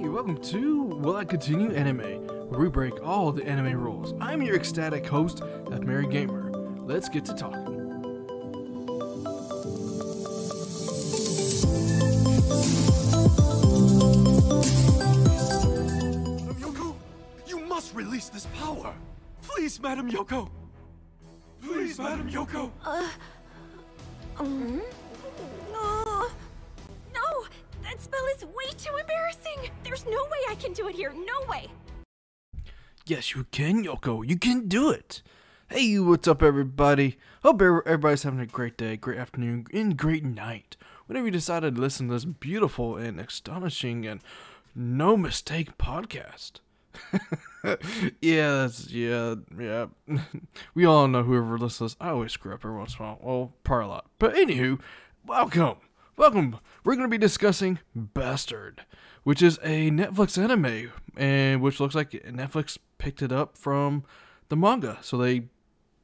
Hey, welcome to Will I Continue Anime, where we break all the anime rules. I'm your ecstatic host, F Mary Gamer. Let's get to talking. Madam Yoko, you must release this power. Please, Madam Yoko. Please, Madam Yoko. No, no, spell is way too embarrassing. There's no way I can do it here. No way. Yes, you can, Yoko. You can do it. Hey, what's up, everybody? Hope everybody's having a great day, great afternoon, and great night. Whenever you decided to listen to this beautiful and astonishing and no mistake podcast. yeah, that's yeah, yeah. we all know whoever listens. I always screw up every once in a while. Well, probably a lot. But anywho, welcome, welcome. We're gonna be discussing Bastard, which is a Netflix anime, and which looks like Netflix picked it up from the manga, so they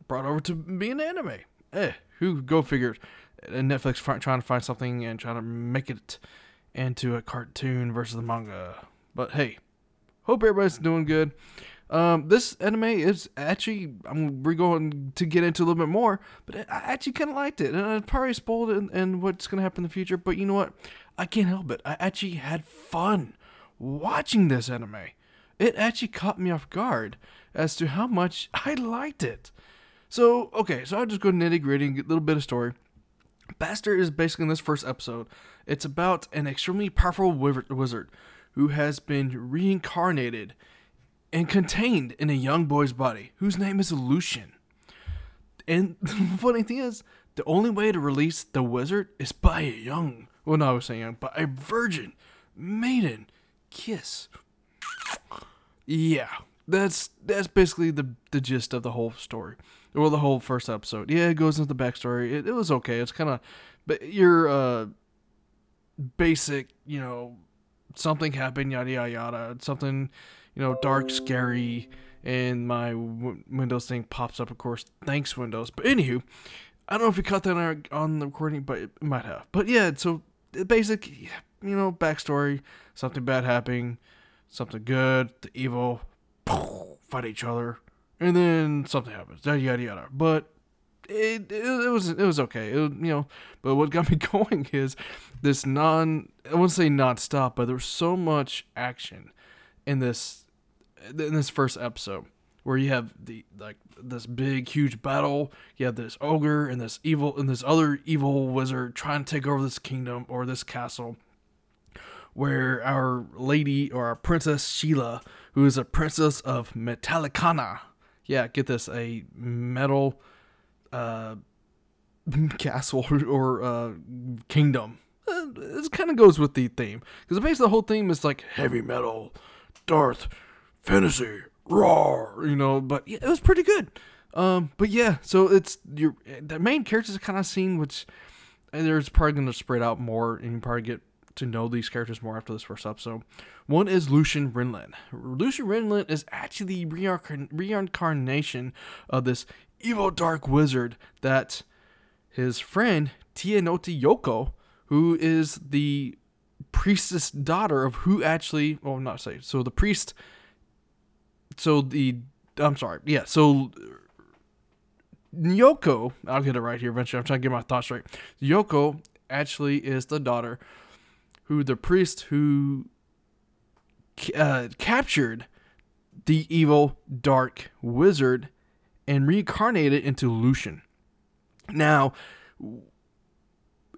brought over to be an anime. Eh, who go figure? And Netflix trying to find something and trying to make it into a cartoon versus the manga. But hey, hope everybody's doing good. Um, this anime is actually I'm we're going to get into a little bit more, but I actually kind of liked it, and I probably spoiled it and, and what's gonna happen in the future. But you know what? I can't help it. I actually had fun watching this anime. It actually caught me off guard as to how much I liked it. So okay, so I'll just go nitty gritty and get a little bit of story. Bastard is basically in this first episode. It's about an extremely powerful wizard who has been reincarnated and contained in a young boy's body whose name is Lucian. And the funny thing is, the only way to release the wizard is by a young, well, no, I was saying young, but a virgin maiden kiss. Yeah, that's that's basically the the gist of the whole story, or the whole first episode. Yeah, it goes into the backstory. It, it was okay. It's kind of, but your uh, basic, you know, something happened, yada yada yada. Something, you know, dark, scary, and my w- Windows thing pops up. Of course, thanks Windows. But anywho, I don't know if you caught that on, the recording, but it might have. But yeah, so the basic, you know, backstory. Something bad happening, something good, the evil, fight each other, and then something happens. Yada yada yada. But it, it, it was it was okay. It, you know, but what got me going is this non I wouldn't say non-stop, but there was so much action in this in this first episode where you have the like this big huge battle. You have this ogre and this evil and this other evil wizard trying to take over this kingdom or this castle where our lady or our princess Sheila, who is a princess of Metallicana, yeah, get this, a metal uh, castle or uh, kingdom. It kind of goes with the theme because basically the whole theme is like heavy metal, Darth, fantasy, raw, you know. But yeah, it was pretty good. Um, but yeah, so it's your the main characters kind of seen, which uh, there's probably going to spread out more, and you probably get to know these characters more after this first episode. One is Lucian Rinlin. Lucian Rinlin is actually the reincarn- reincarnation of this evil dark wizard that his friend Tia Noto Yoko, who is the priestess daughter of who actually, well, not say, so the priest, so the, I'm sorry, yeah, so Yoko, I'll get it right here eventually. I'm trying to get my thoughts straight. Yoko actually is the daughter who the priest who uh, captured the evil dark wizard and reincarnated into Lucian. Now,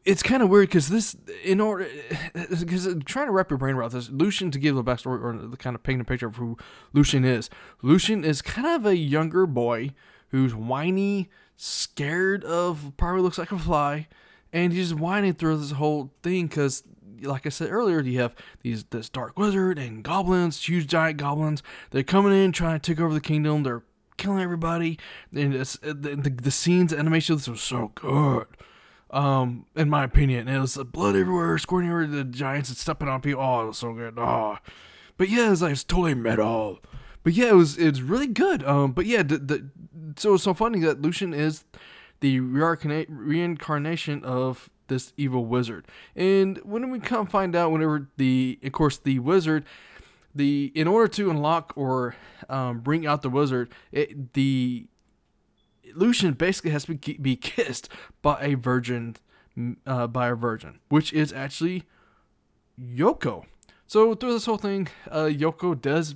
it's kind of weird because this, in order, because trying to wrap your brain around this, Lucian to give the backstory or the kind of paint a picture of who Lucian is. Lucian is kind of a younger boy who's whiny, scared of probably looks like a fly, and he's whining through this whole thing because, like I said earlier, you have these this dark wizard and goblins, huge giant goblins. They're coming in trying to take over the kingdom. They're killing everybody, and the, the the scenes, animation, this was so good um, in my opinion. And it was blood everywhere, squirting over the giants and stepping on people. Oh, it was so good. Oh, but yeah, it's like it's totally metal. But yeah, it was it's really good. Um, but yeah, the, the so it's so funny that Lucian is the reincarna- reincarnation of this evil wizard. And when we come find out, whenever the, of course, the wizard, the in order to unlock or um, bring out the wizard, it, the Lucian basically has to be, be kissed by a virgin, uh, by a virgin, which is actually Yoko. So through this whole thing, uh, Yoko does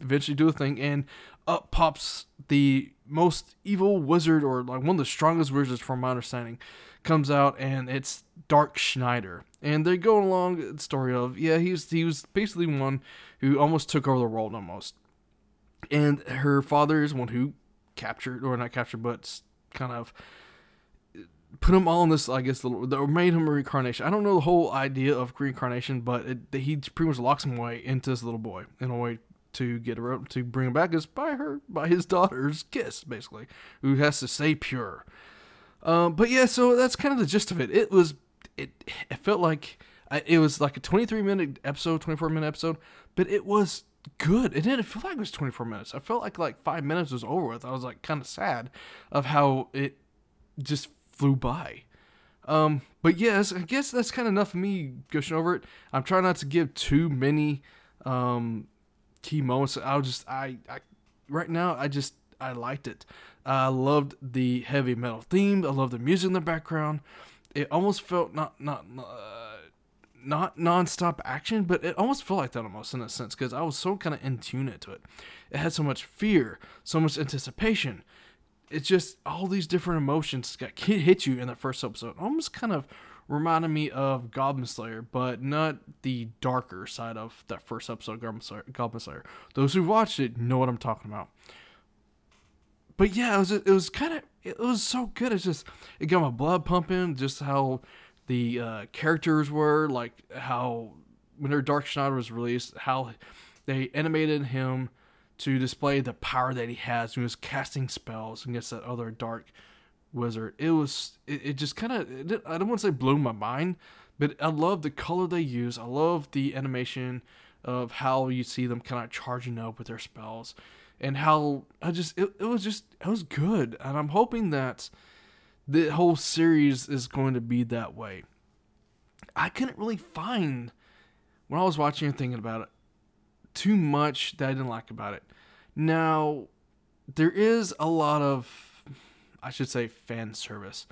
eventually do a thing, and up pops the most evil wizard, or like one of the strongest wizards, from my understanding, comes out, and it's Dark Schneider. And they go along the story of yeah, he's he was basically one who almost took over the world almost, and her father is one who captured or not captured, but kind of put him all in this, I guess, little, or made him a reincarnation. I don't know the whole idea of reincarnation, but it, he pretty much locks him away into this little boy in a way to get her to bring him back is by her by his daughter's kiss, basically, who has to stay pure. Um, but yeah, so that's kind of the gist of it. It was it it felt like it was like a 23 minute episode, 24 minute episode, but it was good. It didn't feel like it was 24 minutes. I felt like like five minutes was over with. I was like kind of sad of how it just flew by. Um, but yes, I guess that's kind of enough of me gushing over it. I'm trying not to give too many um, key moments. I'll just I, I right now I just I liked it. I loved the heavy metal theme. I loved the music in the background. It almost felt not not uh, not nonstop action, but it almost felt like that almost in a sense because I was so kind of in tune into it. It had so much fear, so much anticipation, it's just all these different emotions got hit you in the first episode. Almost kind of reminded me of Goblin Slayer, but not the darker side of that first episode, Goblin Slayer. Goblin Slayer. Those who watched it know what I'm talking about. But yeah, it was it was kind of it was so good. It's just it got my blood pumping. Just how the uh, characters were, like how when their Dark Schneider was released, how they animated him to display the power that he has when he was casting spells against that other dark wizard. It was it, it just kind of I don't want to say blew my mind, but I love the color they use. I love the animation of how you see them kind of charging up with their spells and how I just it, it was just it was good and I'm hoping that the whole series is going to be that way. I couldn't really find when I was watching and thinking about it too much that I didn't like about it. Now, there is a lot of, I should say, fan service.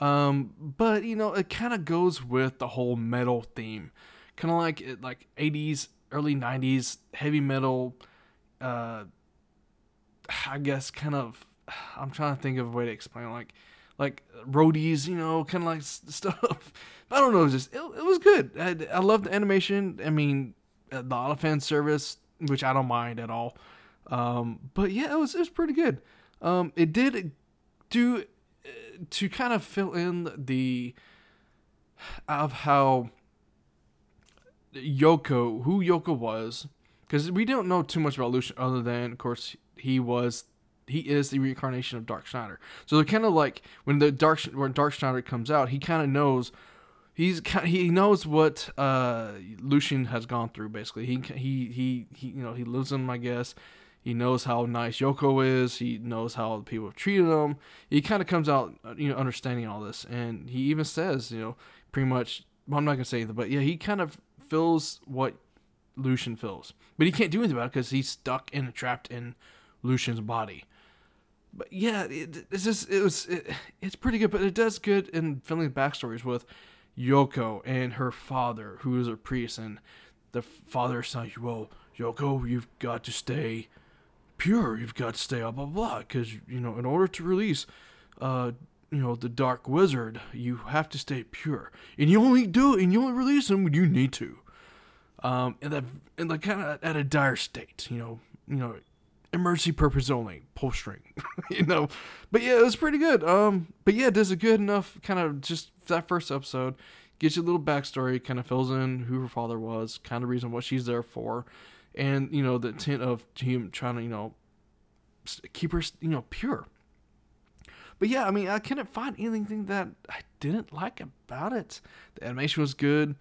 Um, but you know, it kind of goes with the whole metal theme, kind of like it, like 80s, early 90s heavy metal. Uh, I guess kind of. I'm trying to think of a way to explain like like roadies, you know, kind of like stuff. I don't know, it just it, it was good. I, I love the animation. I mean, a lot of fan service, which I don't mind at all. Um, but yeah, it was it was pretty good. Um, it did do uh, to kind of fill in the of how Yoko, who Yoko was, because we don't know too much about Lucian other than, of course, he was he is the reincarnation of Dark Schneider. So they're kind of like when the Dark when Dark Schneider comes out, he kind of knows he's he knows what uh, Lucian has gone through. Basically, he he he he you know he lives him, I guess. He knows how nice Yoko is. He knows how people have treated him. He kind of comes out, you know, understanding all this, and he even says, you know, pretty much. Well, I'm not gonna say that, but yeah, he kind of feels what Lucian feels, but he can't do anything about it because he's stuck and trapped in Lucian's body. But yeah, it, it's just it was it, it's pretty good, but it does good in filling backstories with Yoko and her father, who is a priest, and the father saying, "Well, Yoko, you've got to stay pure. You've got to stay blah blah blah. Because you know, in order to release, uh, you know, the Dark Wizard, you have to stay pure, and you only do and you only release him when you need to. Um, and that, and like kind of at a dire state, you know, you know, emergency purpose only, pull string, you know. But yeah, it was pretty good. Um, but yeah, does a good enough kind of just that first episode, gives you a little backstory, kind of fills in who her father was, kind of reason what she's there for, and you know the intent of him trying to you know keep her you know pure. But yeah, I mean, I couldn't find anything that I didn't like about it. The animation was good.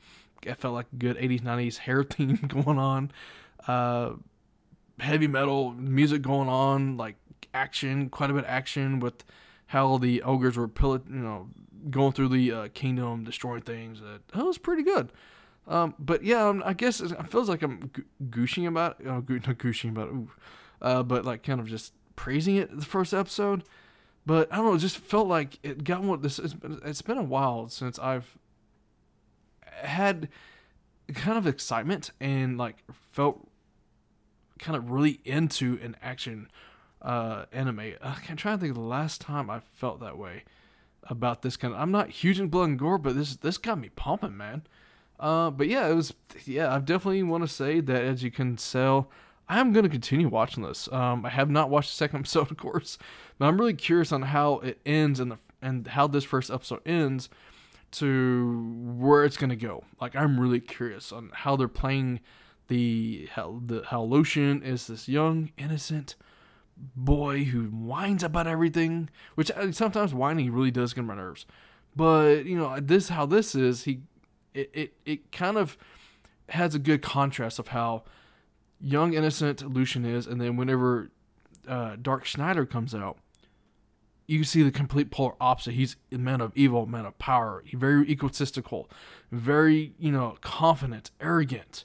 I felt like a good 80s, 90s hair theme going on. Uh, heavy metal music going on, like action, quite a bit of action with how the ogres were pill- you know going through the uh, kingdom, destroying things. Uh, that was pretty good. Um, but yeah, um, I guess it feels like I'm gushing about, it. Oh, not gushing about, it, ooh, uh, but like kind of just praising it the first episode. But I don't know, it just felt like it got what this. It's been, it's been a while since I've had kind of excitement and like felt kind of really into an action uh, anime. I'm trying to think of the last time I felt that way about this kind of. I'm not huge in blood and gore, but this this got me pumping, man. Uh, but yeah, it was. Yeah, I definitely want to say that as you can tell, I'm gonna continue watching this. Um, I have not watched the second episode, of course, but I'm really curious on how it ends and the and how this first episode ends to where it's gonna go. Like I'm really curious on how they're playing the how the how Lucian is this young innocent boy who whines about everything, which uh, sometimes whining really does get on my nerves. But you know this how this is he it it, it kind of has a good contrast of how young innocent Lucian is, and then whenever uh, Dark Schneider comes out, you see the complete polar opposite. He's a man of evil, man of power, very egotistical, very you know confident, arrogant,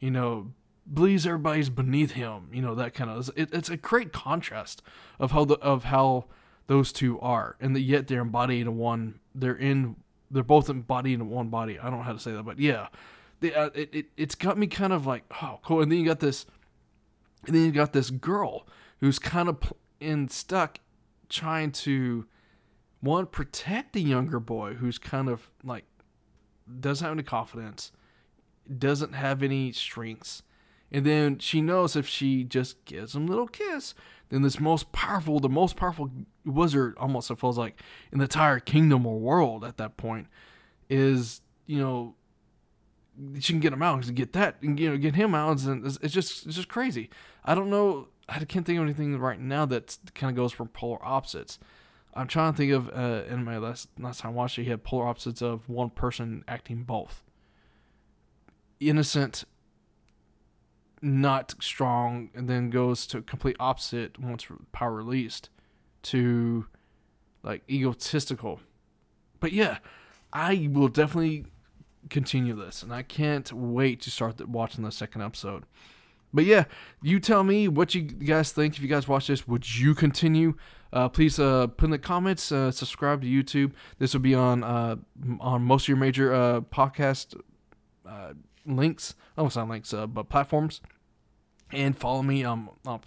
you know believes everybody's beneath him. You know that kind of. It, it's a great contrast of how the of how those two are, and that yet they're embodied in one. They're in. They're both embodied in one body. I don't know how to say that, but yeah, they, uh, it, it it's got me kind of like oh cool. And then you got this, and then you got this girl who's kind of in stuck, trying to one protect the younger boy who's kind of like doesn't have any confidence, doesn't have any strengths, and then she knows if she just gives him a little kiss, then this most powerful, the most powerful wizard, almost it feels like, in the entire kingdom or world at that point, is, you know, she can get him out, get that, and you know, get him out, and it's, it's just, it's just crazy. I don't know, I can't think of anything right now that kind of goes from polar opposites. I'm trying to think of uh, in my last last time I watched it, he had polar opposites of one person acting both. Innocent not strong and then goes to complete opposite once power released to like egotistical. But yeah, I will definitely continue this and I can't wait to start watching the second episode. But yeah, you tell me what you guys think. If you guys watch this, would you continue? Uh, please uh, put in the comments. Uh, subscribe to YouTube. This will be on uh, on most of your major uh, podcast uh, links. Almost not links, but platforms and follow me um, on,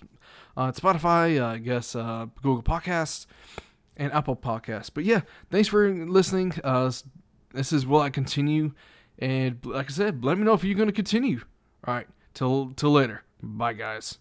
on Spotify, uh, I guess uh, Google Podcasts, and Apple Podcasts. But yeah, thanks for listening. Uh, this is will I continue, and like I said, let me know if you're going to continue. All right, till till later. Bye, guys.